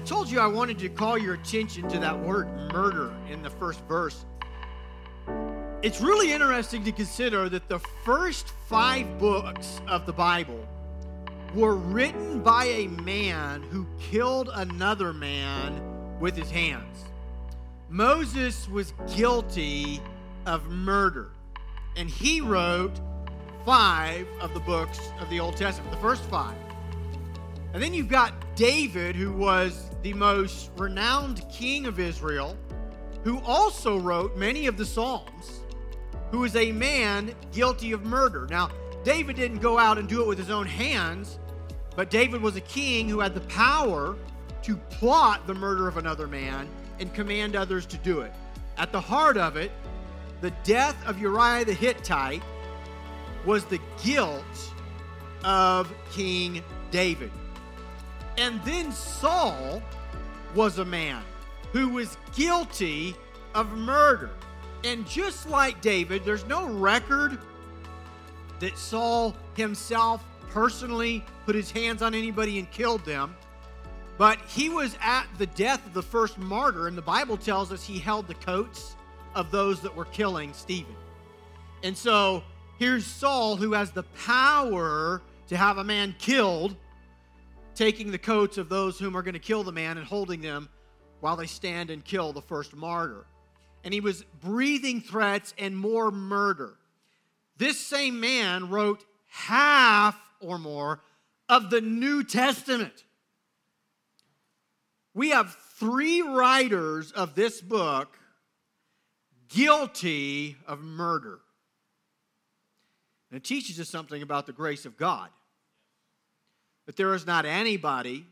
I told you I wanted to call your attention to that word murder in the first verse. It's really interesting to consider that the first five books of the Bible were written by a man who killed another man with his hands. Moses was guilty of murder, and he wrote five of the books of the Old Testament, the first five. And then you've got David, who was the most renowned king of Israel, who also wrote many of the Psalms, who is a man guilty of murder. Now, David didn't go out and do it with his own hands, but David was a king who had the power to plot the murder of another man and command others to do it. At the heart of it, the death of Uriah the Hittite was the guilt of King David. And then Saul was a man who was guilty of murder. And just like David, there's no record that Saul himself personally put his hands on anybody and killed them. But he was at the death of the first martyr, and the Bible tells us he held the coats of those that were killing Stephen. And so here's Saul, who has the power to have a man killed, taking the coats of those whom are going to kill the man and holding them while they stand and kill the first martyr. And he was breathing threats and more murder. This same man wrote half or more of the New Testament. We have three writers of this book guilty of murder. And it teaches us something about the grace of God. That there is not anybody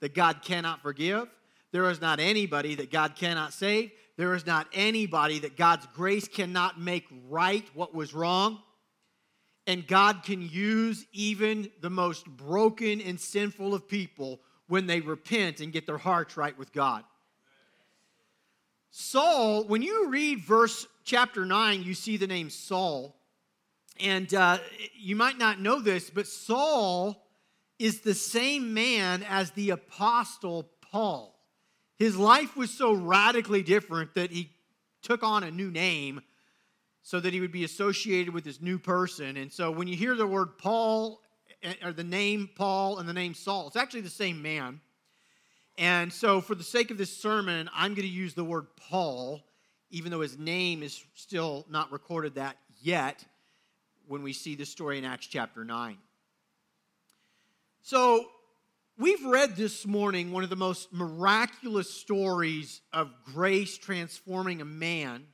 that God cannot forgive. There is not anybody that God cannot save. There is not anybody that God's grace cannot make right what was wrong. And God can use even the most broken and sinful of people when they repent and get their hearts right with God. Saul, when you read verse chapter 9, you see the name Saul. And uh, you might not know this, but Saul is the same man as the apostle Paul. His life was so radically different that he took on a new name so that he would be associated with this new person. And so when you hear the word Paul, eh, or the name Paul and the name Saul, it's actually the same man. And so, for the sake of this sermon, I'm going to use the word Paul, even though his name is still not recorded that yet when we see the story in Acts chapter 9. So, we've read this morning one of the most miraculous stories of grace transforming a man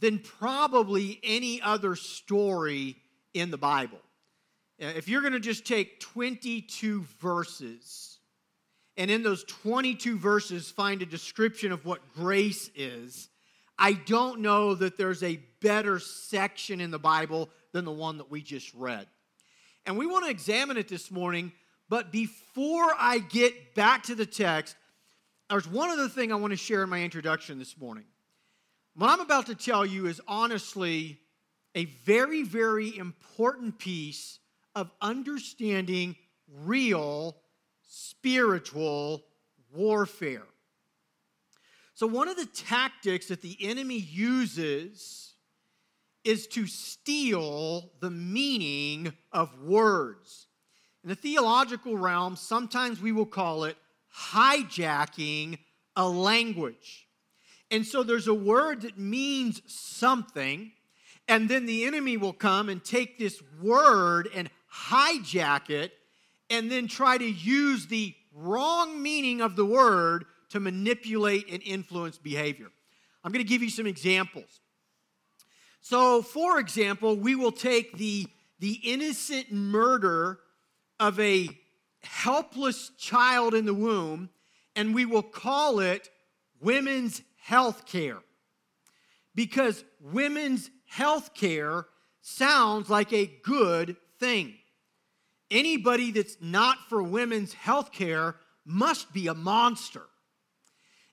than probably any other story in the Bible. Uh, if you're going to just take 22 verses, and in those 22 verses find a description of what grace is, I don't know that there's a better section in the Bible than the one that we just read. And we want to examine it this morning, but before I get back to the text, there's one other thing I want to share in my introduction this morning. What I'm about to tell you is honestly a very, very important piece of understanding real spiritual warfare. So, one of the tactics that the enemy uses is to steal the meaning of words. In the theological realm, sometimes we will call it hijacking a language. And so there's a word that means something, and then the enemy will come and take this word and hijack it and then try to use the wrong meaning of the word to manipulate and influence behavior. I'm going to give you some examples. So, for example, we will take the, the innocent murder of a helpless child in the womb and we will call it women's health care. Because women's health care sounds like a good thing anybody that's not for women's health care must be a monster.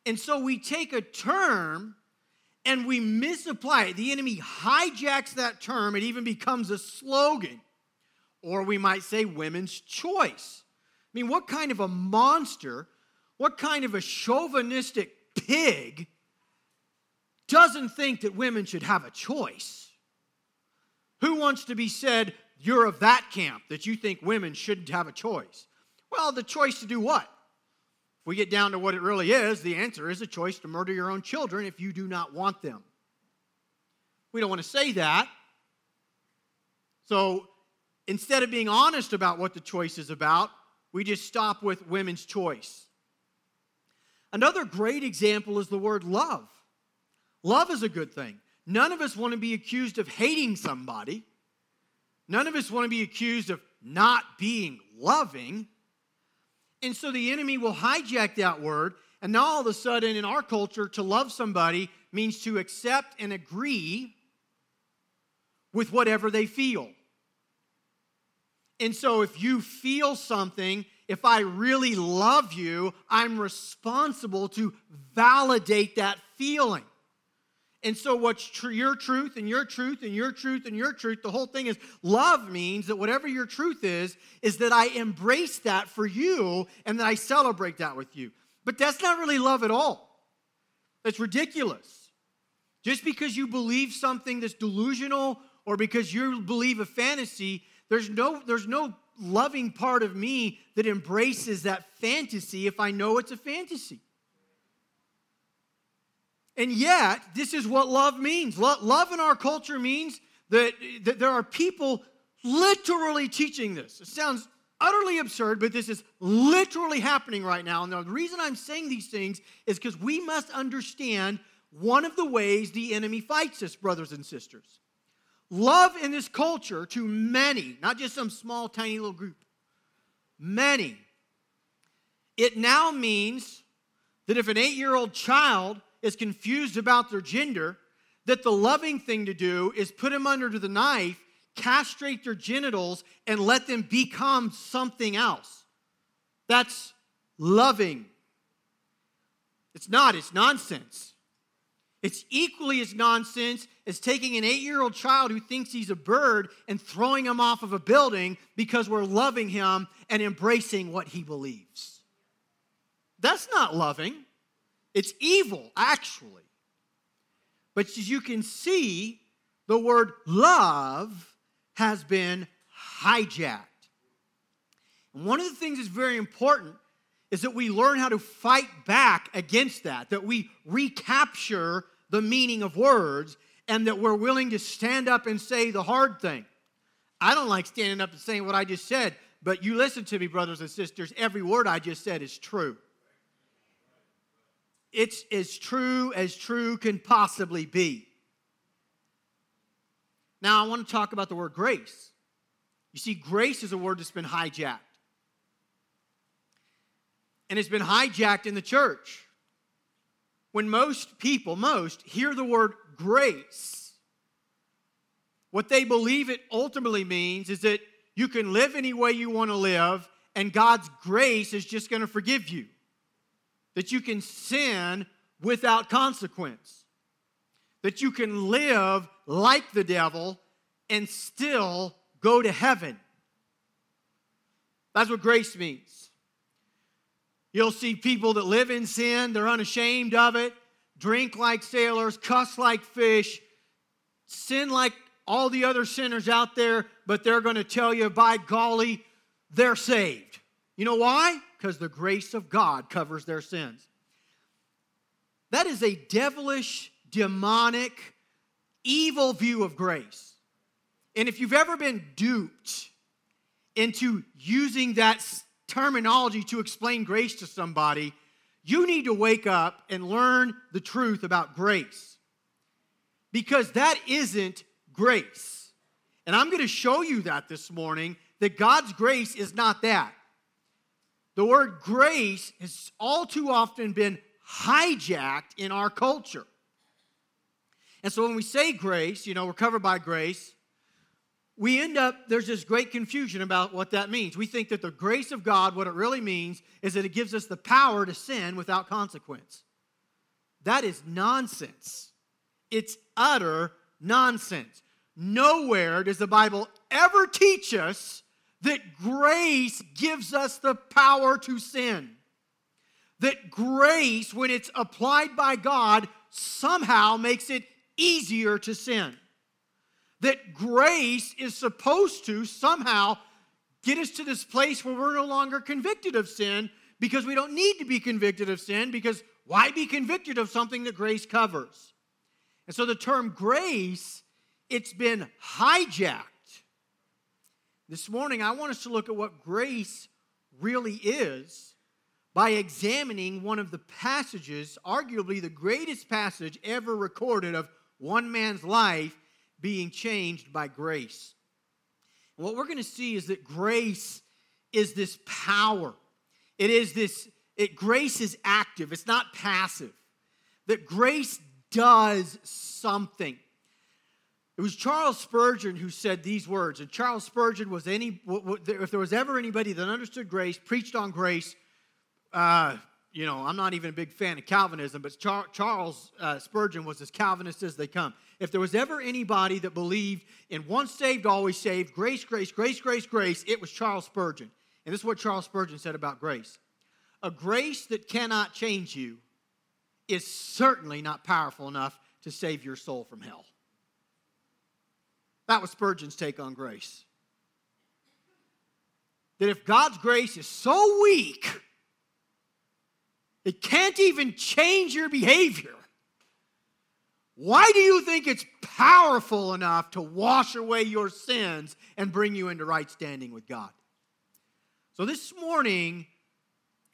And so we take a term and we misapply it. The enemy hijacks that term, it even becomes a slogan. Or we might say women's choice. I mean, what kind of a monster what kind of a chauvinistic pig doesn't think that women should have a choice? Who wants to be said, you're of that camp, that you think women shouldn't have a choice? Well, the choice to do what? If we get down to what it really is, the answer is a choice to murder your own children if you do not want them. We don't want to say that. So instead of being honest about what the choice is about, we just stop with women's choice. Another great example is the word love. Love is a good thing. None of us want to be accused of hating somebody. None of us want to be accused of not being loving. And so the enemy will hijack that word. And now all of a sudden, in our culture, to love somebody means to accept and agree with whatever they feel. And so if you feel something, if I really love you, I'm responsible to validate that feeling. And so, what's tr- your truth and your truth and your truth and your truth, the whole thing is love means that whatever your truth is, is that I embrace that for you and that I celebrate that with you. But that's not really love at all. That's ridiculous. Just because you believe something that's delusional or because you believe a fantasy, there's no, there's no loving part of me that embraces that fantasy if I know it's a fantasy. And yet, this is what love means. Love in our culture means that, that there are people literally teaching this. It sounds utterly absurd, but this is literally happening right now. And the reason I'm saying these things is because we must understand one of the ways the enemy fights us, brothers and sisters. Love in this culture to many, not just some small, tiny little group, many, it now means that if an eight year old child is confused about their gender, that the loving thing to do is put them under the knife, castrate their genitals, and let them become something else. That's loving. It's not, it's nonsense. It's equally as nonsense as taking an eight year old child who thinks he's a bird and throwing him off of a building because we're loving him and embracing what he believes. That's not loving. It's evil, actually. But as you can see, the word love has been hijacked. And one of the things that's very important is that we learn how to fight back against that, that we recapture the meaning of words, and that we're willing to stand up and say the hard thing. I don't like standing up and saying what I just said, but you listen to me, brothers and sisters. Every word I just said is true. It's as true as true can possibly be. Now, I want to talk about the word grace. You see, grace is a word that's been hijacked. And it's been hijacked in the church. When most people, most, hear the word grace, what they believe it ultimately means is that you can live any way you want to live, and God's grace is just going to forgive you that you can sin without consequence, that you can live like the devil and still go to heaven. That's what grace means. You'll see people that live in sin, they're unashamed of it, drink like sailors, cuss like fish, sin like all the other sinners out there, but they're going to tell you, by golly, they're saved. You know why? Because the grace of God covers their sins. That is a devilish, demonic, evil view of grace. And if you've ever been duped into using that terminology to explain grace to somebody, you need to wake up and learn the truth about grace. Because that isn't grace. And I'm going to show you that this morning that God's grace is not that. The word grace has all too often been hijacked in our culture. And so when we say grace, you know, we're covered by grace, we end up, there's this great confusion about what that means. We think that the grace of God, what it really means, is that it gives us the power to sin without consequence. That is nonsense. It's utter nonsense. Nowhere does the Bible ever teach us that grace gives us the power to sin. that grace, when it's applied by God, somehow makes it easier to sin. That grace is supposed to somehow get us to this place where we're no longer convicted of sin because we don't need to be convicted of sin because why be convicted of something that grace covers? And so the term grace, it's been hijacked. This morning, I want us to look at what grace really is by examining one of the passages, arguably the greatest passage ever recorded of one man's life being changed by grace. What we're going to see is that grace is this power. It is this, it, grace is active, it's not passive. That grace does something. It was Charles Spurgeon who said these words. And Charles Spurgeon was any, if there was ever anybody that understood grace, preached on grace, uh, you know, I'm not even a big fan of Calvinism, but Char- Charles uh, Spurgeon was as Calvinist as they come. If there was ever anybody that believed in once saved, always saved, grace, grace, grace, grace, grace, it was Charles Spurgeon. And this is what Charles Spurgeon said about grace A grace that cannot change you is certainly not powerful enough to save your soul from hell. That was Spurgeon's take on grace. That if God's grace is so weak, it can't even change your behavior. Why do you think it's powerful enough to wash away your sins and bring you into right standing with God? So, this morning,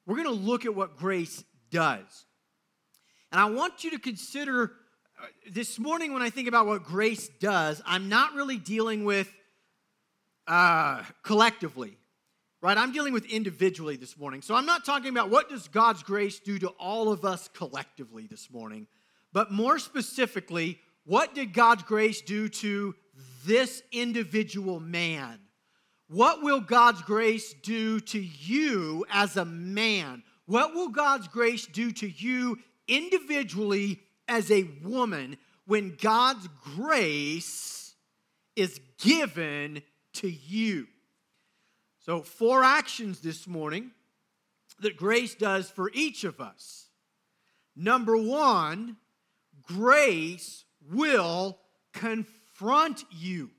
we're going to look at what grace does. And I want you to consider this morning when I think about what grace does, I'm not really dealing with uh, collectively right? I'm dealing with individually this morning. So I'm not talking about what does God's grace do to all of us collectively this morning, but more specifically, what did God's grace do to this individual man? What will God's grace do to you as a man? What will God's grace do to you individually as a woman when God's grace is given to you? So, four actions this morning that grace does for each of us. Number one, grace will confront you.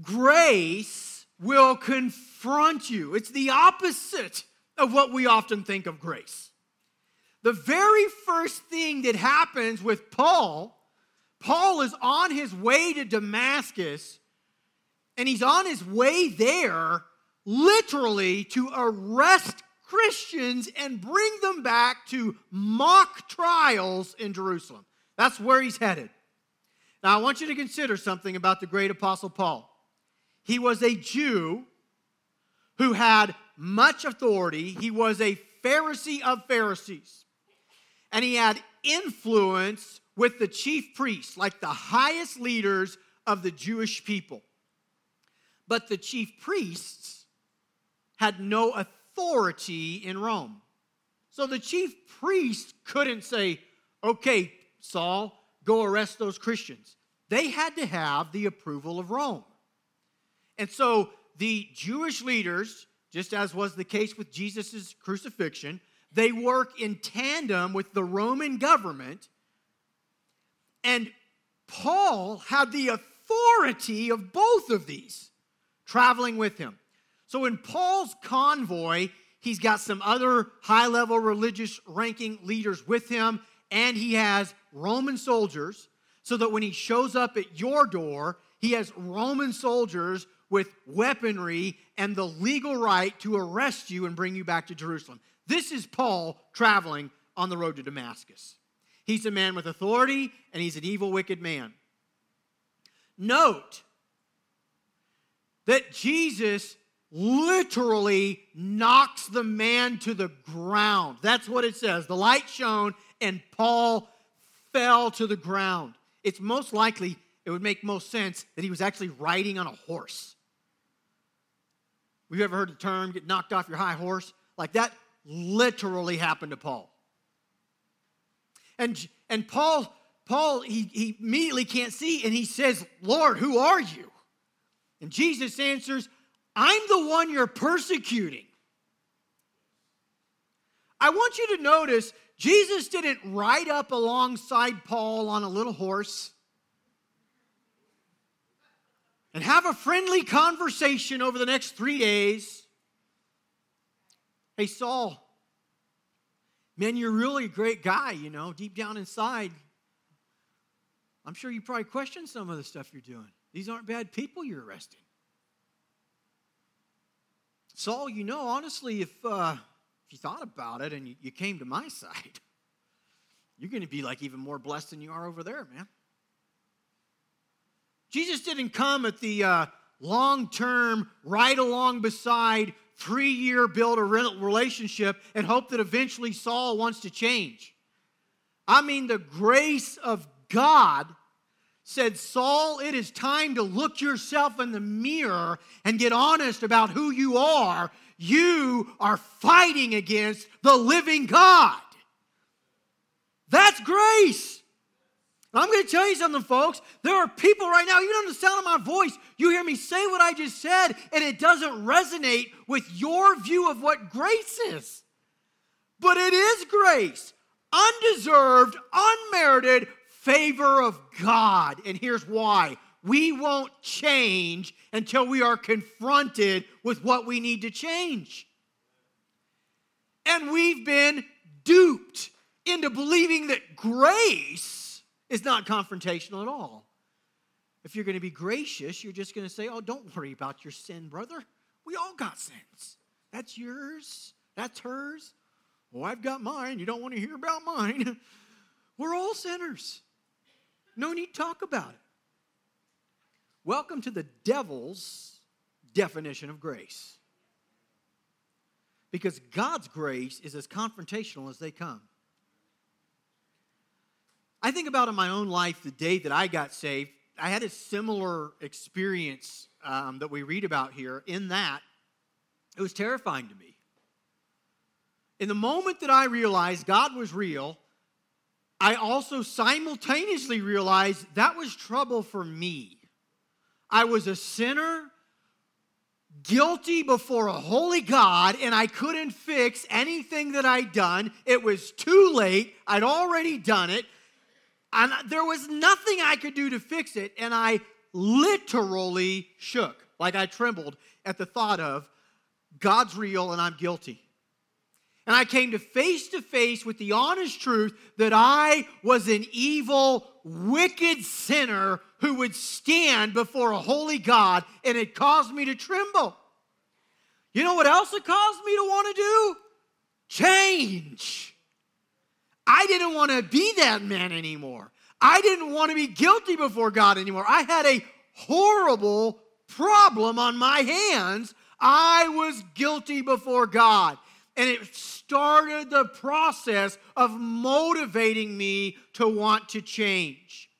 Grace will confront you. It's the opposite of what we often think of grace. The very first thing that happens with Paul, Paul is on his way to Damascus and he's on his way there literally to arrest Christians and bring them back to mock trials in Jerusalem. That's where he's headed. Now, I want you to consider something about the great apostle Paul. He was a Jew who had much authority, he was a Pharisee of Pharisees, and he had influence with the chief priests, like the highest leaders of the Jewish people. But the chief priests had no authority in Rome. So the chief priests couldn't say, okay, Saul, go arrest those Christians. They had to have the approval of Rome. And so the Jewish leaders, just as was the case with Jesus' crucifixion, they work in tandem with the Roman government. And Paul had the authority of both of these traveling with him. So in Paul's convoy, he's got some other high level religious ranking leaders with him, and he has Roman soldiers, so that when he shows up at your door, he has Roman soldiers with weaponry and the legal right to arrest you and bring you back to Jerusalem. This is Paul traveling on the road to Damascus. He's a man with authority and he's an evil, wicked man. Note that Jesus literally knocks the man to the ground. That's what it says. The light shone, and Paul fell to the ground. It's most likely, it would make most sense that he was actually riding on a horse. Have you ever heard the term get knocked off your high horse? Like that literally happened to Paul. And, and Paul, Paul, he, he immediately can't see, and he says, Lord, who are you? And Jesus answers, I'm the one you're persecuting. I want you to notice Jesus didn't ride up alongside Paul on a little horse and have a friendly conversation over the next three days. Hey, Saul, man, you're really a great guy, you know, deep down inside. I'm sure you probably question some of the stuff you're doing. These aren't bad people you're arresting. Saul, you know, honestly, if, uh, if you thought about it and you, you came to my side, you're going to be like even more blessed than you are over there, man. Jesus didn't come at the uh, long term, right along beside, three year build a relationship and hope that eventually Saul wants to change. I mean, the grace of God said, Saul, it is time to look yourself in the mirror and get honest about who you are. You are fighting against the living God. That's grace. I'm going to tell you something, folks. There are people right now, even on the sound of my voice, you hear me say what I just said, and it doesn't resonate with your view of what grace is. But it is grace undeserved, unmerited, favor of God. And here's why we won't change until we are confronted with what we need to change. And we've been duped into believing that grace is not confrontational at all. If you're going to be gracious, you're just going to say, Oh, don't worry about your sin, brother. We all got sins. That's yours. That's hers. Well, I've got mine. You don't want to hear about mine. We're all sinners. No need to talk about it. Welcome to the devil's definition of grace. Because God's grace is as confrontational as they come. I think about in my own life the day that I got saved. I had a similar experience um, that we read about here, in that it was terrifying to me. In the moment that I realized God was real, I also simultaneously realized that was trouble for me. I was a sinner, guilty before a holy God, and I couldn't fix anything that I'd done. It was too late. I'd already done it. And there was nothing I could do to fix it. And I literally shook, like I trembled at the thought of God's real and I'm guilty. And I came to face to face with the honest truth that I was an evil, wicked sinner who would stand before a holy God, and it caused me to tremble. You know what else it caused me to want to do? Change. I didn't want to be that man anymore. I didn't want to be guilty before God anymore. I had a horrible problem on my hands. I was guilty before God. And it started the process of motivating me to want to change.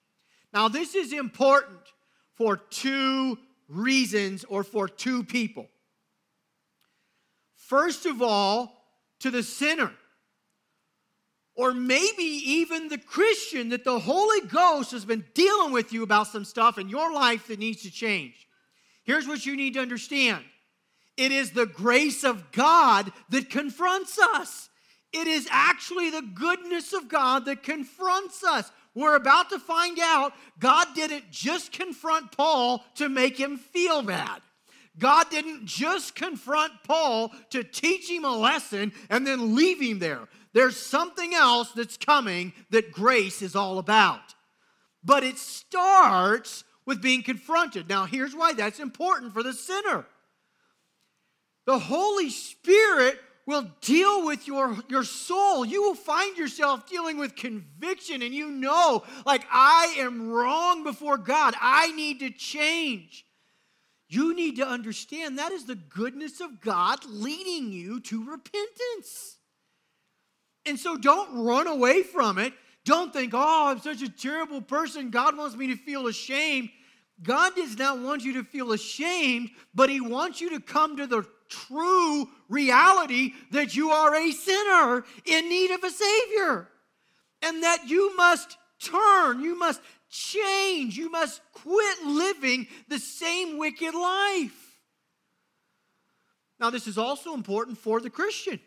Now, this is important for two reasons or for two people. First of all, to the sinner, or maybe even the Christian, that the Holy Ghost has been dealing with you about some stuff in your life that needs to change. Here's what you need to understand it is the grace of God that confronts us. It is actually the goodness of God that confronts us. We're about to find out God didn't just confront Paul to make him feel bad. God didn't just confront Paul to teach him a lesson and then leave him there. There's something else that's coming that grace is all about. But it starts with being confronted. Now, here's why that's important for the sinner the Holy Spirit will deal with your, your soul. You will find yourself dealing with conviction, and you know, like, I am wrong before God. I need to change. You need to understand that is the goodness of God leading you to repentance. And so don't run away from it. Don't think, oh, I'm such a terrible person. God wants me to feel ashamed. God does not want you to feel ashamed, but He wants you to come to the true reality that you are a sinner in need of a Savior and that you must turn, you must change, you must quit living the same wicked life. Now, this is also important for the Christian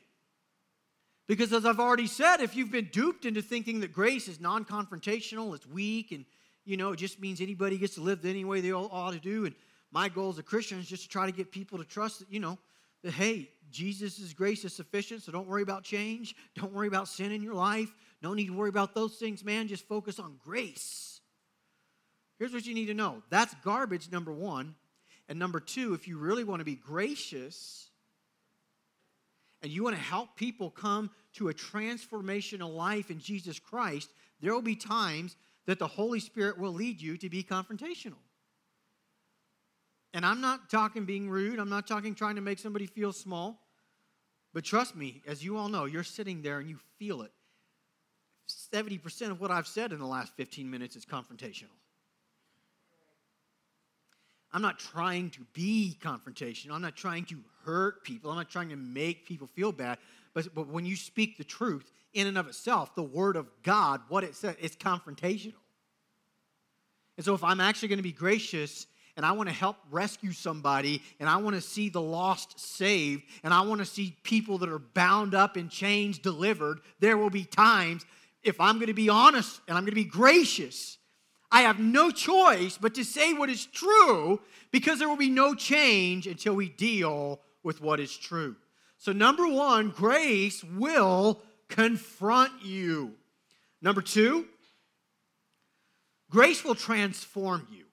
Because as I've already said, if you've been duped into thinking that grace is non confrontational, it's weak, and you know, it just means anybody gets to live any way they all ought to do. And my goal as a Christian is just to try to get people to trust that, you know, that hey, Jesus' grace is sufficient, so don't worry about change. Don't worry about sin in your life. No need to worry about those things, man. Just focus on grace. Here's what you need to know that's garbage, number one. And number two, if you really want to be gracious and you want to help people come to a transformational life in Jesus Christ, there will be times that the Holy Spirit will lead you to be confrontational. And I'm not talking being rude, I'm not talking trying to make somebody feel small. But trust me, as you all know, you're sitting there and you feel it. 70% of what I've said in the last 15 minutes is confrontational. I'm not trying to be confrontational. I'm not trying to hurt people. I'm not trying to make people feel bad. But, but when you speak the truth in and of itself, the word of God, what it says, it's confrontational. And so if I'm actually going to be gracious and I want to help rescue somebody and I want to see the lost saved and I want to see people that are bound up in chains delivered, there will be times if I'm going to be honest and I'm going to be gracious I have no choice but to say what is true because there will be no change until we deal with what is true. So, number one, grace will confront you. Number two, grace will transform you.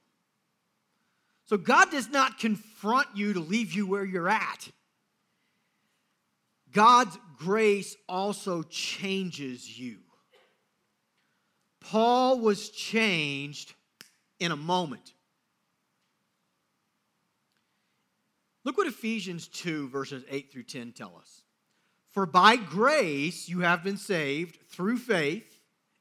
So, God does not confront you to leave you where you're at. God's grace also changes you. Paul was changed in a moment. Look what Ephesians 2, verses 8 through 10 tell us. For by grace you have been saved through faith,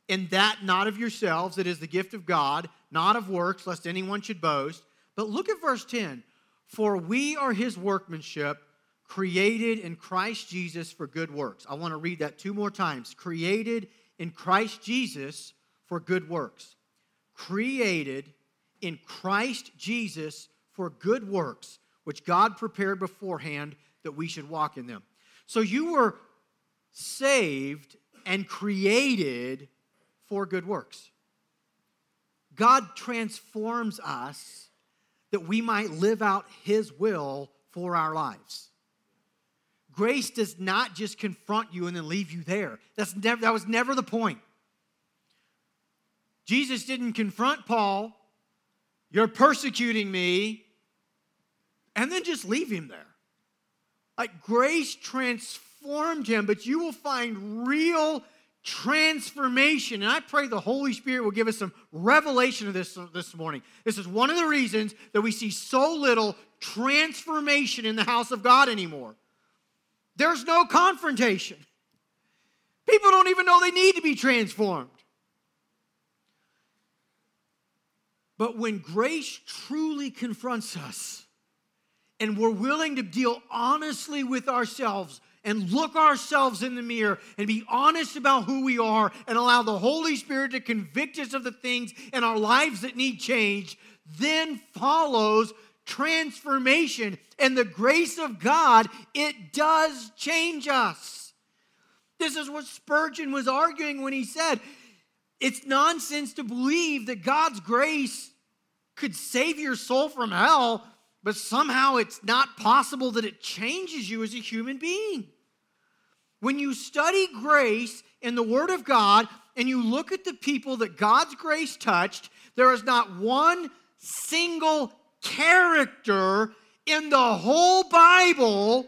and that not of yourselves, it is the gift of God, not of works, lest anyone should boast. But look at verse 10 For we are his workmanship, created in Christ Jesus for good works. I want to read that two more times. Created in Christ Jesus for good works, created in Christ Jesus for good works, which God prepared beforehand that we should walk in them. So you were saved and created for good works. God transforms us that we might live out His will for our lives. Grace does not just confront you and then leave you there. That's never, that was never the point. Jesus didn't confront Paul, you're persecuting me, and then just leave him there. Like grace transformed him, but you will find real transformation. And I pray the Holy Spirit will give us some revelation of this this morning. This is one of the reasons that we see so little transformation in the house of God anymore. There's no confrontation. People don't even know they need to be transformed. But when grace truly confronts us and we're willing to deal honestly with ourselves and look ourselves in the mirror and be honest about who we are and allow the Holy Spirit to convict us of the things in our lives that need change, then follows transformation. And the grace of God, it does change us. This is what Spurgeon was arguing when he said, it's nonsense to believe that God's grace could save your soul from hell, but somehow it's not possible that it changes you as a human being. When you study grace in the Word of God and you look at the people that God's grace touched, there is not one single character in the whole Bible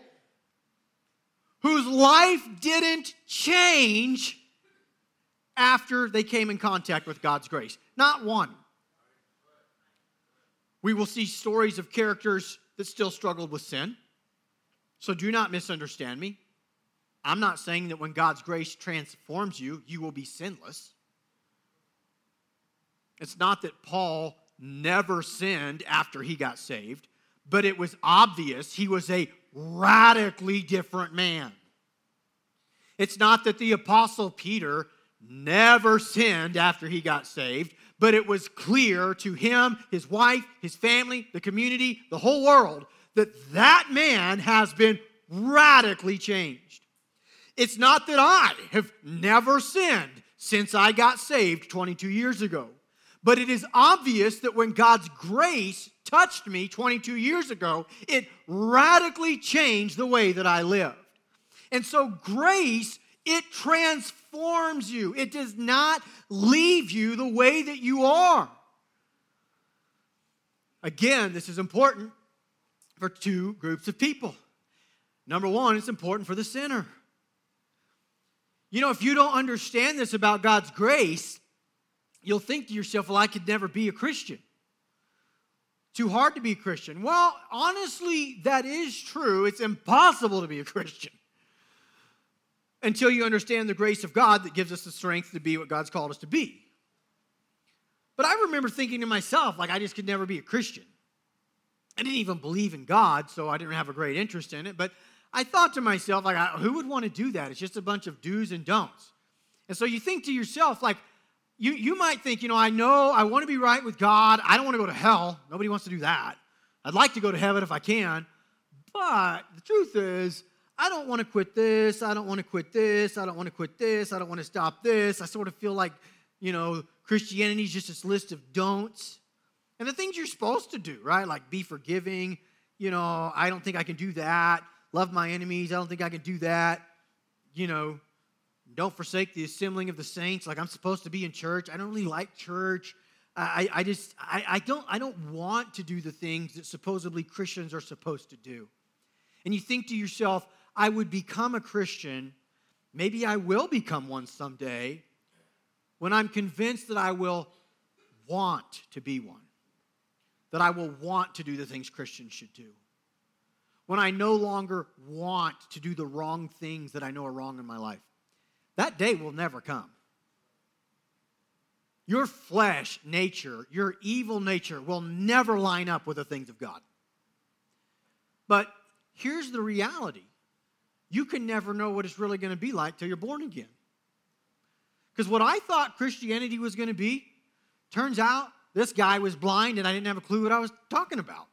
whose life didn't change after they came in contact with God's grace. Not one. We will see stories of characters that still struggled with sin. So do not misunderstand me. I'm not saying that when God's grace transforms you, you will be sinless. It's not that Paul never sinned after he got saved, but it was obvious he was a radically different man. It's not that the Apostle Peter never sinned after he got saved, but it was clear to him, his wife, his family, the community, the whole world that that man has been radically changed. It's not that I have never sinned since I got saved 22 years ago. But it is obvious that when God's grace touched me 22 years ago, it radically changed the way that I lived. And so, grace, it transforms you, it does not leave you the way that you are. Again, this is important for two groups of people. Number one, it's important for the sinner. You know, if you don't understand this about God's grace, you'll think to yourself, well, I could never be a Christian. Too hard to be a Christian. Well, honestly, that is true. It's impossible to be a Christian until you understand the grace of God that gives us the strength to be what God's called us to be. But I remember thinking to myself, like, I just could never be a Christian. I didn't even believe in God, so I didn't have a great interest in it. But I thought to myself, like, who would want to do that? It's just a bunch of do's and don'ts. And so you think to yourself, like, you, you might think, you know, I know I want to be right with God. I don't want to go to hell. Nobody wants to do that. I'd like to go to heaven if I can. But the truth is, I don't want to quit this. I don't want to quit this. I don't want to quit this. I don't want to stop this. I sort of feel like, you know, Christianity is just this list of don'ts. And the things you're supposed to do, right? Like be forgiving. You know, I don't think I can do that. Love my enemies. I don't think I can do that. You know, don't forsake the assembling of the saints. Like I'm supposed to be in church. I don't really like church. I, I just I, I don't I don't want to do the things that supposedly Christians are supposed to do. And you think to yourself, I would become a Christian. Maybe I will become one someday when I'm convinced that I will want to be one, that I will want to do the things Christians should do, when I no longer want to do the wrong things that I know are wrong in my life. That day will never come. Your flesh nature, your evil nature will never line up with the things of God. But here's the reality you can never know what it's really going to be like till you're born again. Because what I thought Christianity was going to be, turns out this guy was blind and I didn't have a clue what I was talking about.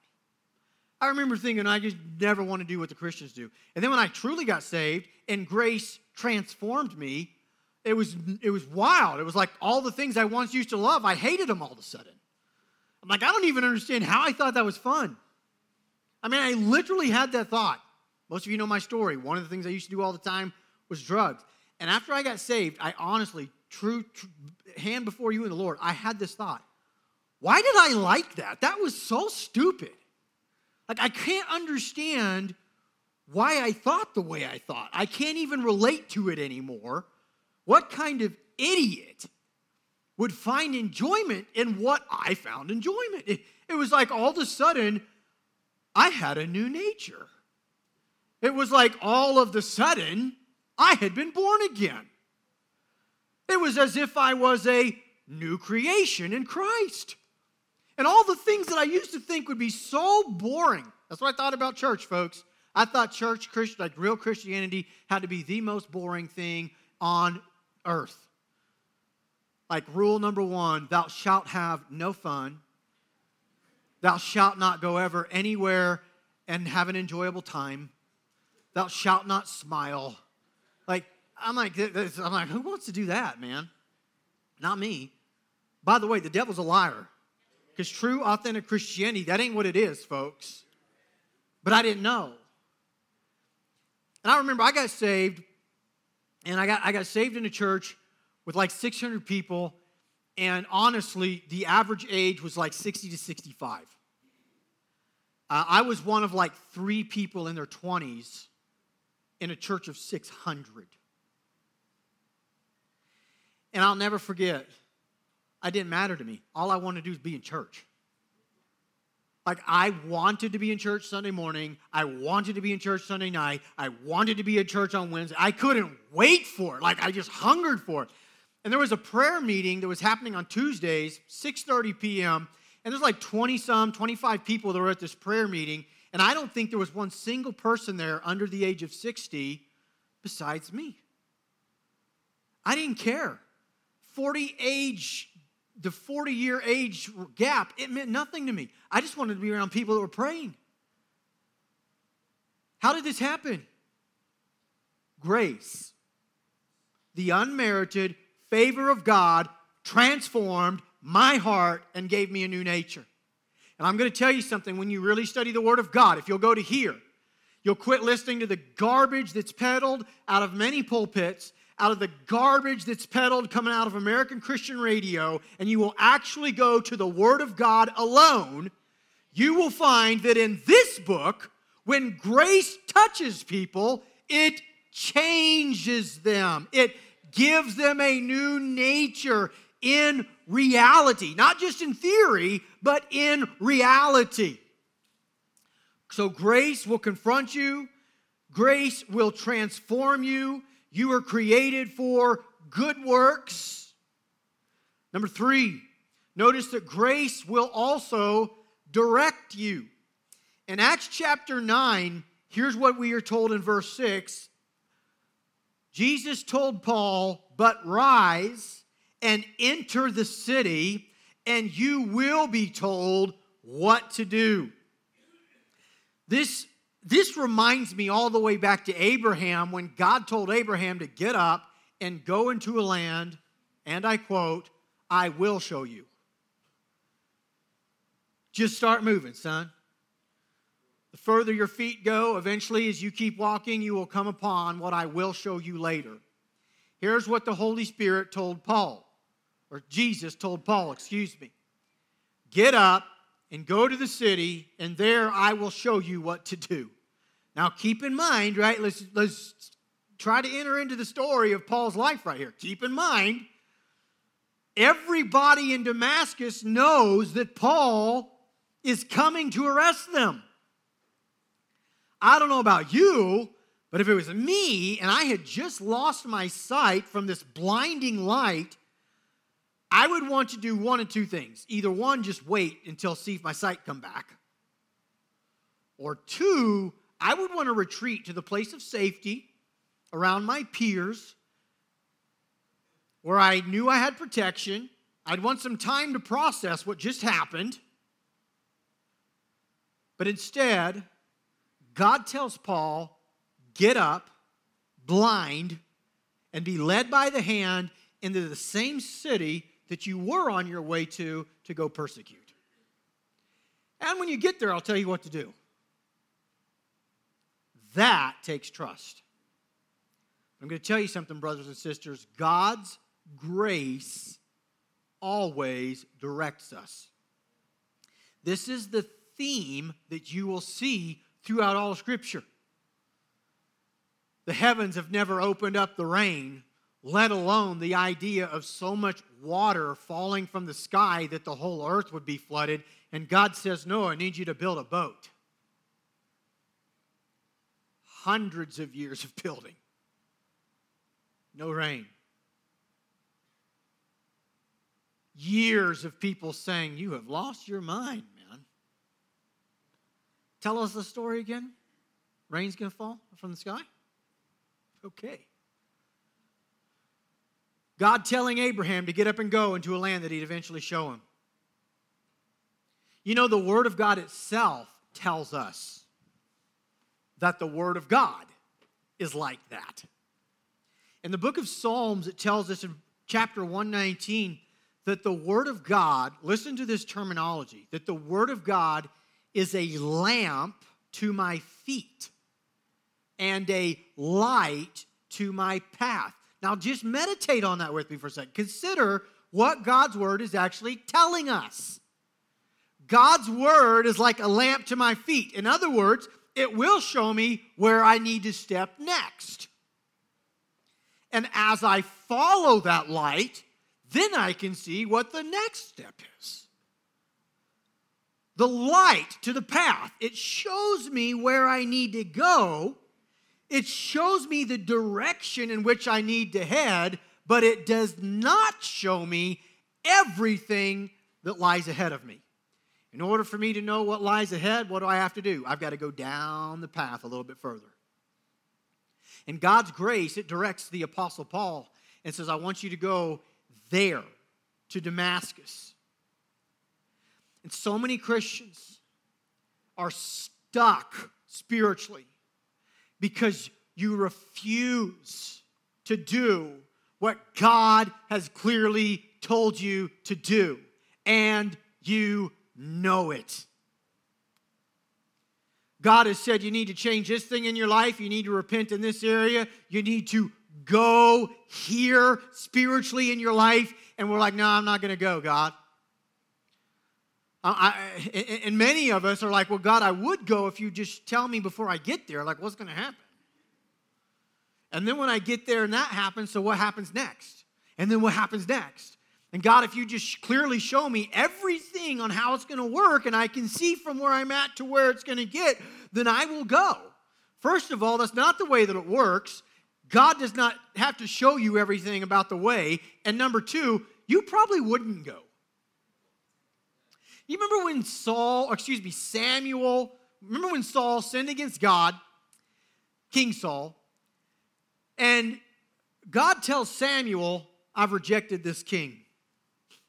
I remember thinking, I just never want to do what the Christians do. And then when I truly got saved and grace transformed me, it was, it was wild. It was like all the things I once used to love, I hated them all of a sudden. I'm like, I don't even understand how I thought that was fun. I mean, I literally had that thought. Most of you know my story. One of the things I used to do all the time was drugs. And after I got saved, I honestly, true, true hand before you and the Lord, I had this thought. Why did I like that? That was so stupid. Like, I can't understand why I thought the way I thought. I can't even relate to it anymore. What kind of idiot would find enjoyment in what I found enjoyment? It, it was like all of a sudden, I had a new nature. It was like all of the sudden, I had been born again. It was as if I was a new creation in Christ. And all the things that I used to think would be so boring. That's what I thought about church, folks. I thought church, like real Christianity, had to be the most boring thing on earth. Like rule number one thou shalt have no fun. Thou shalt not go ever anywhere and have an enjoyable time. Thou shalt not smile. Like, I'm like, I'm like, who wants to do that, man? Not me. By the way, the devil's a liar. Because true, authentic Christianity, that ain't what it is, folks. But I didn't know. And I remember I got saved, and I got, I got saved in a church with like 600 people, and honestly, the average age was like 60 to 65. Uh, I was one of like three people in their 20s in a church of 600. And I'll never forget it didn't matter to me. All I wanted to do was be in church. Like, I wanted to be in church Sunday morning. I wanted to be in church Sunday night. I wanted to be at church on Wednesday. I couldn't wait for it. Like, I just hungered for it. And there was a prayer meeting that was happening on Tuesdays, 6.30 p.m., and there's like 20 some, 25 people that were at this prayer meeting, and I don't think there was one single person there under the age of 60 besides me. I didn't care. 40 age the 40 year age gap, it meant nothing to me. I just wanted to be around people that were praying. How did this happen? Grace the unmerited favor of God transformed my heart and gave me a new nature. And I'm going to tell you something when you really study the Word of God, if you'll go to here, you'll quit listening to the garbage that's peddled out of many pulpits, out of the garbage that's peddled coming out of American Christian radio, and you will actually go to the Word of God alone. You will find that in this book, when grace touches people, it changes them. It gives them a new nature in reality, not just in theory, but in reality. So, grace will confront you, grace will transform you. You are created for good works. Number three, notice that grace will also direct you. In Acts chapter 9, here's what we are told in verse 6 Jesus told Paul, But rise and enter the city, and you will be told what to do. This, this reminds me all the way back to Abraham when God told Abraham to get up and go into a land, and I quote, I will show you. Just start moving, son. The further your feet go, eventually, as you keep walking, you will come upon what I will show you later. Here's what the Holy Spirit told Paul, or Jesus told Paul, excuse me. Get up and go to the city, and there I will show you what to do. Now, keep in mind, right? Let's, let's try to enter into the story of Paul's life right here. Keep in mind, everybody in Damascus knows that Paul is coming to arrest them. I don't know about you, but if it was me and I had just lost my sight from this blinding light, I would want to do one of two things. Either one, just wait until see if my sight come back. Or two, I would want to retreat to the place of safety around my peers where I knew I had protection. I'd want some time to process what just happened. But instead, God tells Paul, get up, blind, and be led by the hand into the same city that you were on your way to to go persecute. And when you get there, I'll tell you what to do. That takes trust. I'm going to tell you something, brothers and sisters. God's grace always directs us. This is the theme that you will see throughout all Scripture. The heavens have never opened up the rain, let alone the idea of so much water falling from the sky that the whole earth would be flooded. And God says, No, I need you to build a boat. Hundreds of years of building, no rain. Years of people saying, You have lost your mind, man. Tell us the story again. Rain's going to fall from the sky? Okay. God telling Abraham to get up and go into a land that he'd eventually show him. You know, the Word of God itself tells us that the Word of God is like that. In the book of Psalms, it tells us in chapter 119 that the Word of God, listen to this terminology, that the Word of God is a lamp to my feet and a light to my path. Now, just meditate on that with me for a second. Consider what God's word is actually telling us. God's word is like a lamp to my feet. In other words, it will show me where I need to step next. And as I follow that light, then I can see what the next step is the light to the path. It shows me where I need to go. It shows me the direction in which I need to head, but it does not show me everything that lies ahead of me. In order for me to know what lies ahead, what do I have to do? I've got to go down the path a little bit further. In God's grace, it directs the Apostle Paul and says, I want you to go there to Damascus. And so many Christians are stuck spiritually because you refuse to do what God has clearly told you to do, and you know it. God has said you need to change this thing in your life, you need to repent in this area, you need to go here spiritually in your life, and we're like, no, I'm not going to go, God. I, and many of us are like, well, God, I would go if you just tell me before I get there, like, what's going to happen? And then when I get there and that happens, so what happens next? And then what happens next? And God, if you just clearly show me everything on how it's going to work and I can see from where I'm at to where it's going to get, then I will go. First of all, that's not the way that it works. God does not have to show you everything about the way. And number two, you probably wouldn't go. You remember when Saul, excuse me, Samuel, remember when Saul sinned against God, King Saul, and God tells Samuel, I've rejected this king.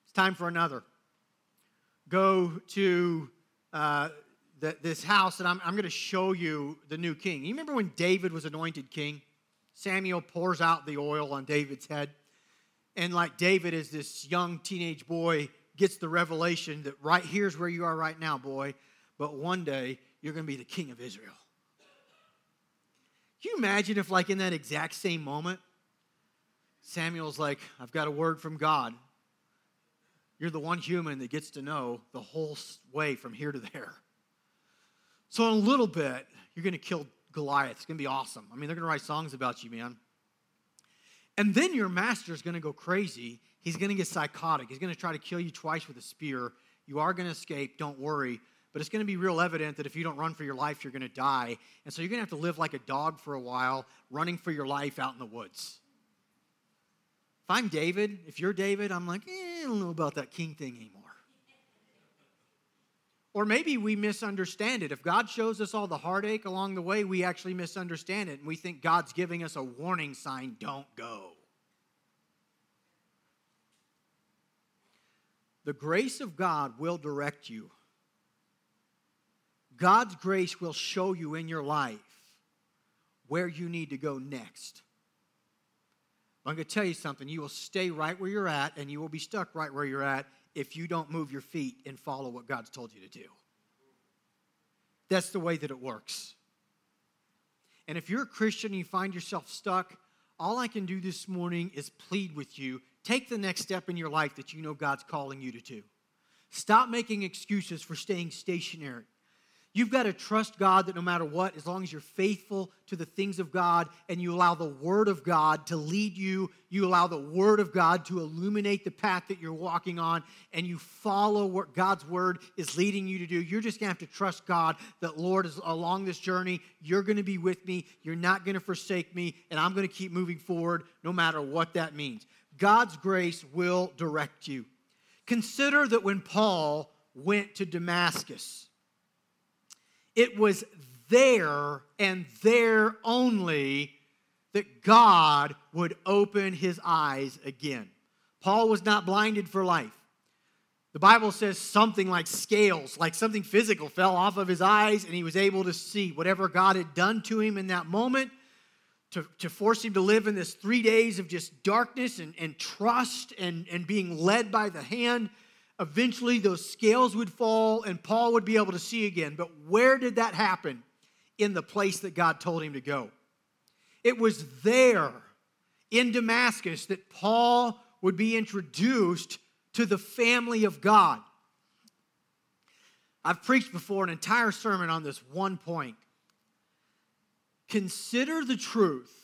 It's time for another. Go to uh, the, this house, and I'm, I'm going to show you the new king. You remember when David was anointed king? Samuel pours out the oil on David's head. And like David is this young teenage boy, gets the revelation that right here's where you are right now, boy, but one day you're going to be the king of Israel. Can you imagine if, like, in that exact same moment, Samuel's like, I've got a word from God. You're the one human that gets to know the whole way from here to there. So, in a little bit, you're going to kill Goliath. It's going to be awesome. I mean, they're going to write songs about you, man. And then your master's going to go crazy. He's going to get psychotic. He's going to try to kill you twice with a spear. You are going to escape, don't worry. But it's going to be real evident that if you don't run for your life, you're going to die. And so you're going to have to live like a dog for a while, running for your life out in the woods. If I'm David, if you're David, I'm like, eh, I don't know about that king thing anymore. Or maybe we misunderstand it. If God shows us all the heartache along the way, we actually misunderstand it and we think God's giving us a warning sign don't go. The grace of God will direct you. God's grace will show you in your life where you need to go next. I'm going to tell you something. You will stay right where you're at, and you will be stuck right where you're at if you don't move your feet and follow what God's told you to do. That's the way that it works. And if you're a Christian and you find yourself stuck, all I can do this morning is plead with you take the next step in your life that you know God's calling you to do. Stop making excuses for staying stationary. You've got to trust God that no matter what, as long as you're faithful to the things of God and you allow the Word of God to lead you, you allow the Word of God to illuminate the path that you're walking on, and you follow what God's Word is leading you to do, you're just going to have to trust God that, Lord, is along this journey, you're going to be with me, you're not going to forsake me, and I'm going to keep moving forward no matter what that means. God's grace will direct you. Consider that when Paul went to Damascus, it was there and there only that God would open his eyes again. Paul was not blinded for life. The Bible says something like scales, like something physical, fell off of his eyes, and he was able to see whatever God had done to him in that moment to, to force him to live in this three days of just darkness and, and trust and, and being led by the hand eventually those scales would fall and Paul would be able to see again. But where did that happen? In the place that God told him to go. It was there in Damascus that Paul would be introduced to the family of God. I've preached before an entire sermon on this one point. Consider the truth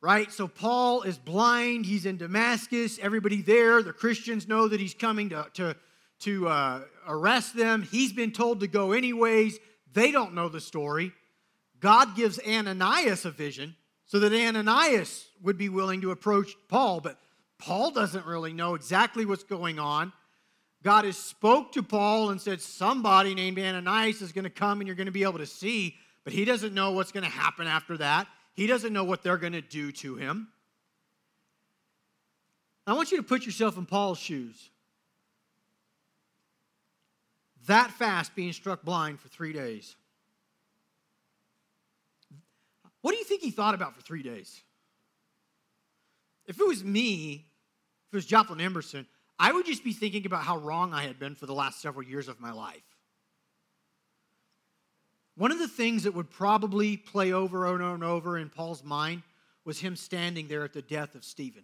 right? So Paul is blind. He's in Damascus. Everybody there, the Christians know that he's coming to, to, to uh, arrest them. He's been told to go anyways. They don't know the story. God gives Ananias a vision so that Ananias would be willing to approach Paul, but Paul doesn't really know exactly what's going on. God has spoke to Paul and said somebody named Ananias is going to come and you're going to be able to see, but he doesn't know what's going to happen after that. He doesn't know what they're going to do to him. I want you to put yourself in Paul's shoes. That fast being struck blind for three days. What do you think he thought about for three days? If it was me, if it was Joplin Emerson, I would just be thinking about how wrong I had been for the last several years of my life. One of the things that would probably play over and over and over in Paul's mind was him standing there at the death of Stephen.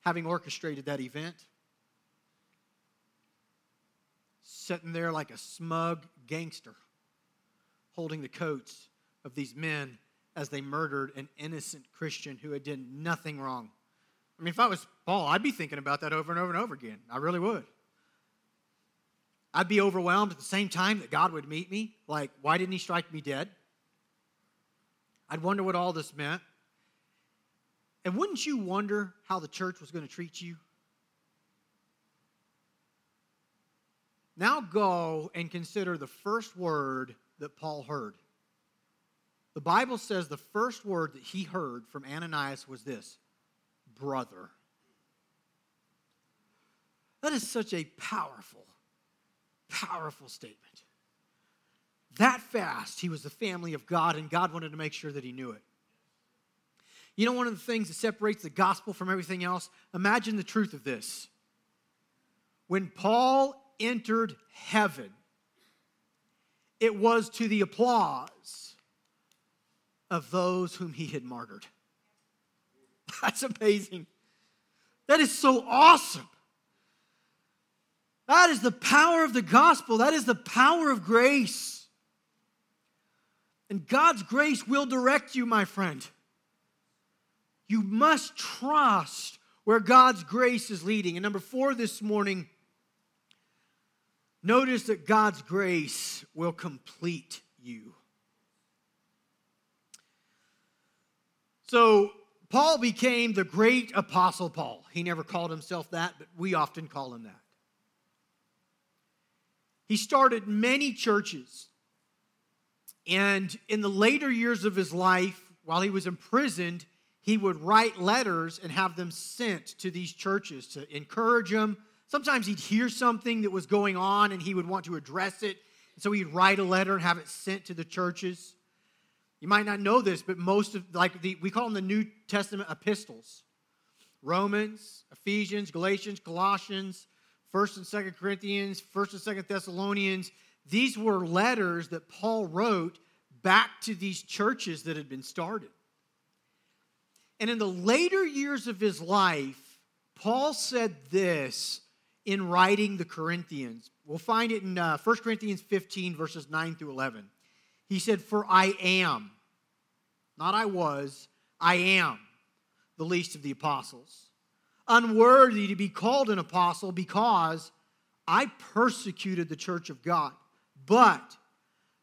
Having orchestrated that event, sitting there like a smug gangster, holding the coats of these men as they murdered an innocent Christian who had done nothing wrong. I mean, if I was Paul, I'd be thinking about that over and over and over again. I really would. I'd be overwhelmed at the same time that God would meet me. Like, why didn't he strike me dead? I'd wonder what all this meant. And wouldn't you wonder how the church was going to treat you? Now go and consider the first word that Paul heard. The Bible says the first word that he heard from Ananias was this brother. That is such a powerful, powerful statement. That fast, he was the family of God, and God wanted to make sure that he knew it. You know, one of the things that separates the gospel from everything else? Imagine the truth of this. When Paul entered heaven, it was to the applause of those whom he had martyred. That's amazing. That is so awesome. That is the power of the gospel. That is the power of grace. And God's grace will direct you, my friend. You must trust where God's grace is leading. And number four this morning, notice that God's grace will complete you. So, Paul became the great apostle Paul. He never called himself that, but we often call him that. He started many churches. And in the later years of his life, while he was imprisoned, he would write letters and have them sent to these churches to encourage them. Sometimes he'd hear something that was going on and he would want to address it. So he'd write a letter and have it sent to the churches. You might not know this, but most of, like, the, we call them the New Testament epistles Romans, Ephesians, Galatians, Colossians, 1st and 2nd Corinthians, 1st and 2nd Thessalonians. These were letters that Paul wrote back to these churches that had been started. And in the later years of his life, Paul said this in writing the Corinthians. We'll find it in uh, 1 Corinthians 15, verses 9 through 11. He said, For I am, not I was, I am the least of the apostles, unworthy to be called an apostle because I persecuted the church of God. But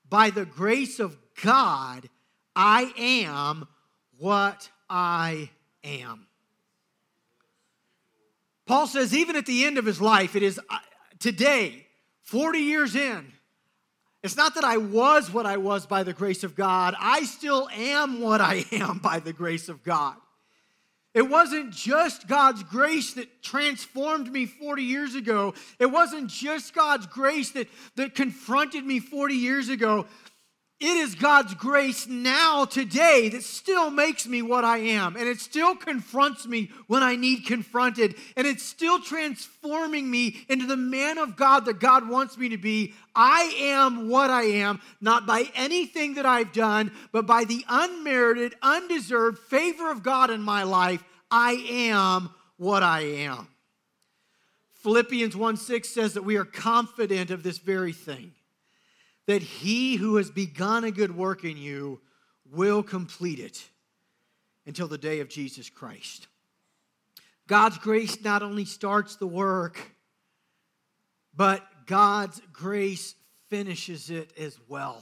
by the grace of God, I am what I am. Paul says, even at the end of his life, it is uh, today, 40 years in, it's not that I was what I was by the grace of God, I still am what I am by the grace of God. It wasn't just God's grace that transformed me 40 years ago. It wasn't just God's grace that, that confronted me 40 years ago. It is God's grace now, today, that still makes me what I am. And it still confronts me when I need confronted. And it's still transforming me into the man of God that God wants me to be. I am what I am, not by anything that I've done, but by the unmerited, undeserved favor of God in my life. I am what I am. Philippians 1 6 says that we are confident of this very thing that he who has begun a good work in you will complete it until the day of Jesus Christ. God's grace not only starts the work, but God's grace finishes it as well.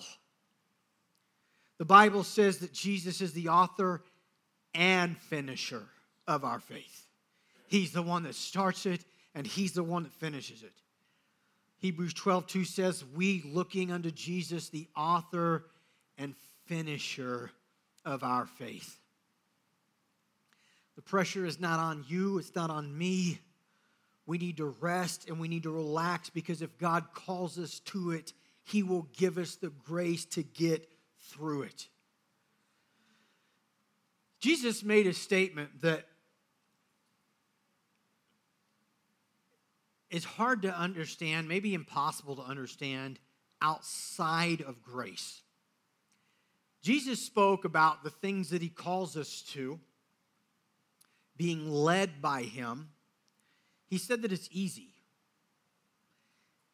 The Bible says that Jesus is the author and finisher of our faith. He's the one that starts it, and He's the one that finishes it. Hebrews 12, 2 says, We looking unto Jesus, the author and finisher of our faith. The pressure is not on you, it's not on me. We need to rest and we need to relax because if God calls us to it, He will give us the grace to get through it. Jesus made a statement that is hard to understand, maybe impossible to understand outside of grace. Jesus spoke about the things that he calls us to, being led by him. He said that it's easy.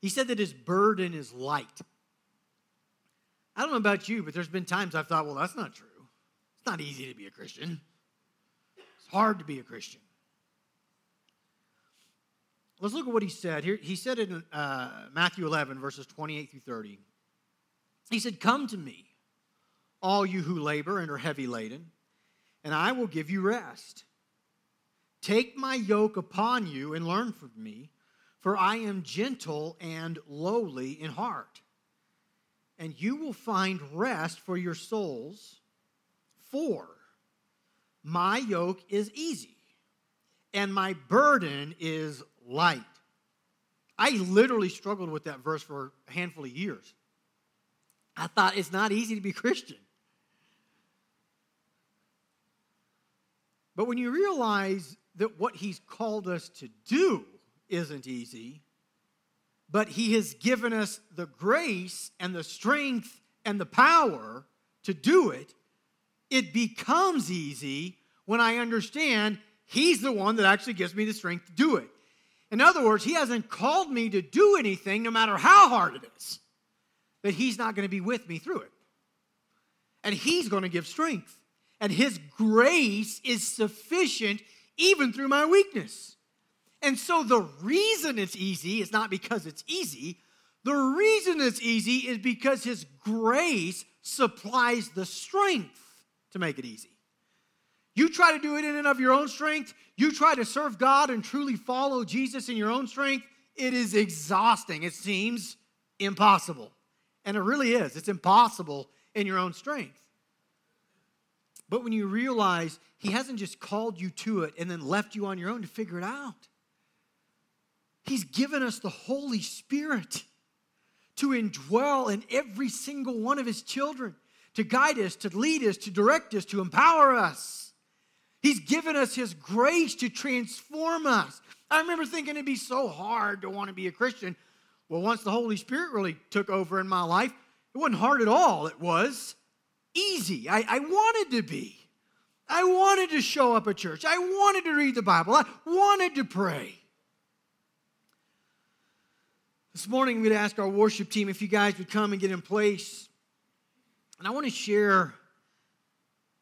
He said that his burden is light. I don't know about you, but there's been times I've thought, well, that's not true. It's not easy to be a Christian, it's hard to be a Christian. Let's look at what he said. Here, he said in uh, Matthew 11, verses 28 through 30. He said, Come to me, all you who labor and are heavy laden, and I will give you rest. Take my yoke upon you and learn from me, for I am gentle and lowly in heart. And you will find rest for your souls, for my yoke is easy and my burden is light. I literally struggled with that verse for a handful of years. I thought it's not easy to be Christian. But when you realize that what he's called us to do isn't easy, but he has given us the grace and the strength and the power to do it, it becomes easy when I understand he's the one that actually gives me the strength to do it. In other words, he hasn't called me to do anything, no matter how hard it is, that he's not going to be with me through it. And he's going to give strength. And his grace is sufficient even through my weakness. And so the reason it's easy is not because it's easy. The reason it's easy is because his grace supplies the strength to make it easy. You try to do it in and of your own strength, you try to serve God and truly follow Jesus in your own strength, it is exhausting. It seems impossible. And it really is. It's impossible in your own strength. But when you realize He hasn't just called you to it and then left you on your own to figure it out, He's given us the Holy Spirit to indwell in every single one of His children, to guide us, to lead us, to direct us, to empower us. He's given us His grace to transform us. I remember thinking it'd be so hard to want to be a Christian. Well, once the Holy Spirit really took over in my life, it wasn't hard at all. It was easy. I, I wanted to be. I wanted to show up at church. I wanted to read the Bible. I wanted to pray. This morning, I'm going to ask our worship team if you guys would come and get in place. And I want to share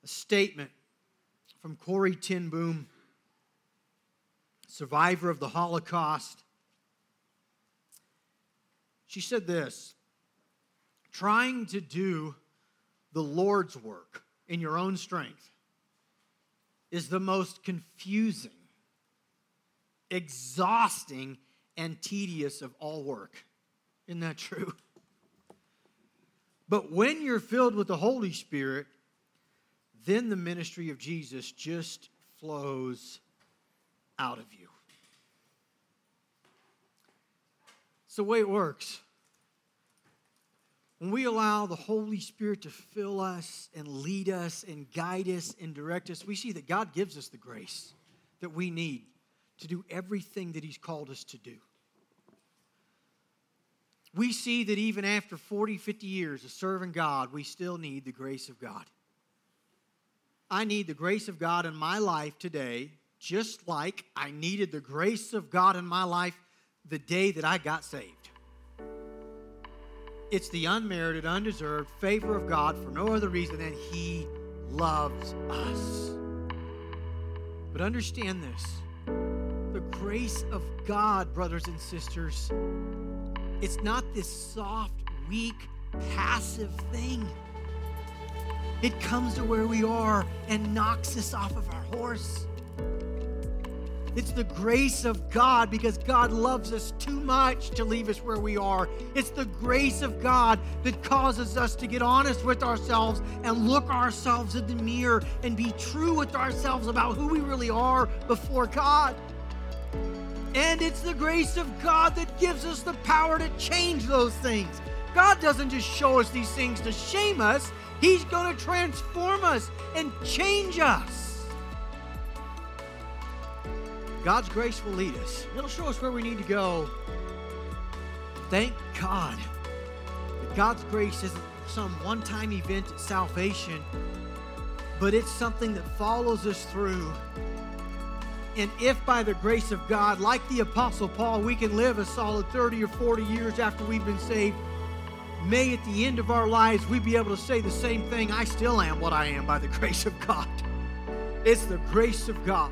a statement from Corrie ten Boom, survivor of the Holocaust. She said this trying to do the Lord's work in your own strength is the most confusing, exhausting, and tedious of all work. Isn't that true? But when you're filled with the Holy Spirit, then the ministry of Jesus just flows out of you. It's the way it works. When we allow the Holy Spirit to fill us and lead us and guide us and direct us, we see that God gives us the grace that we need to do everything that He's called us to do. We see that even after 40, 50 years of serving God, we still need the grace of God. I need the grace of God in my life today, just like I needed the grace of God in my life the day that I got saved. It's the unmerited, undeserved favor of God for no other reason than He loves us. But understand this the grace of God, brothers and sisters, it's not this soft, weak, passive thing. It comes to where we are and knocks us off of our horse. It's the grace of God because God loves us too much to leave us where we are. It's the grace of God that causes us to get honest with ourselves and look ourselves in the mirror and be true with ourselves about who we really are before God. And it's the grace of God that gives us the power to change those things God doesn't just show us these things to shame us, He's going to transform us and change us. God's grace will lead us, it'll show us where we need to go. Thank God that God's grace isn't some one time event at salvation, but it's something that follows us through. And if by the grace of God, like the Apostle Paul, we can live a solid 30 or 40 years after we've been saved, may at the end of our lives we be able to say the same thing I still am what I am by the grace of God. It's the grace of God.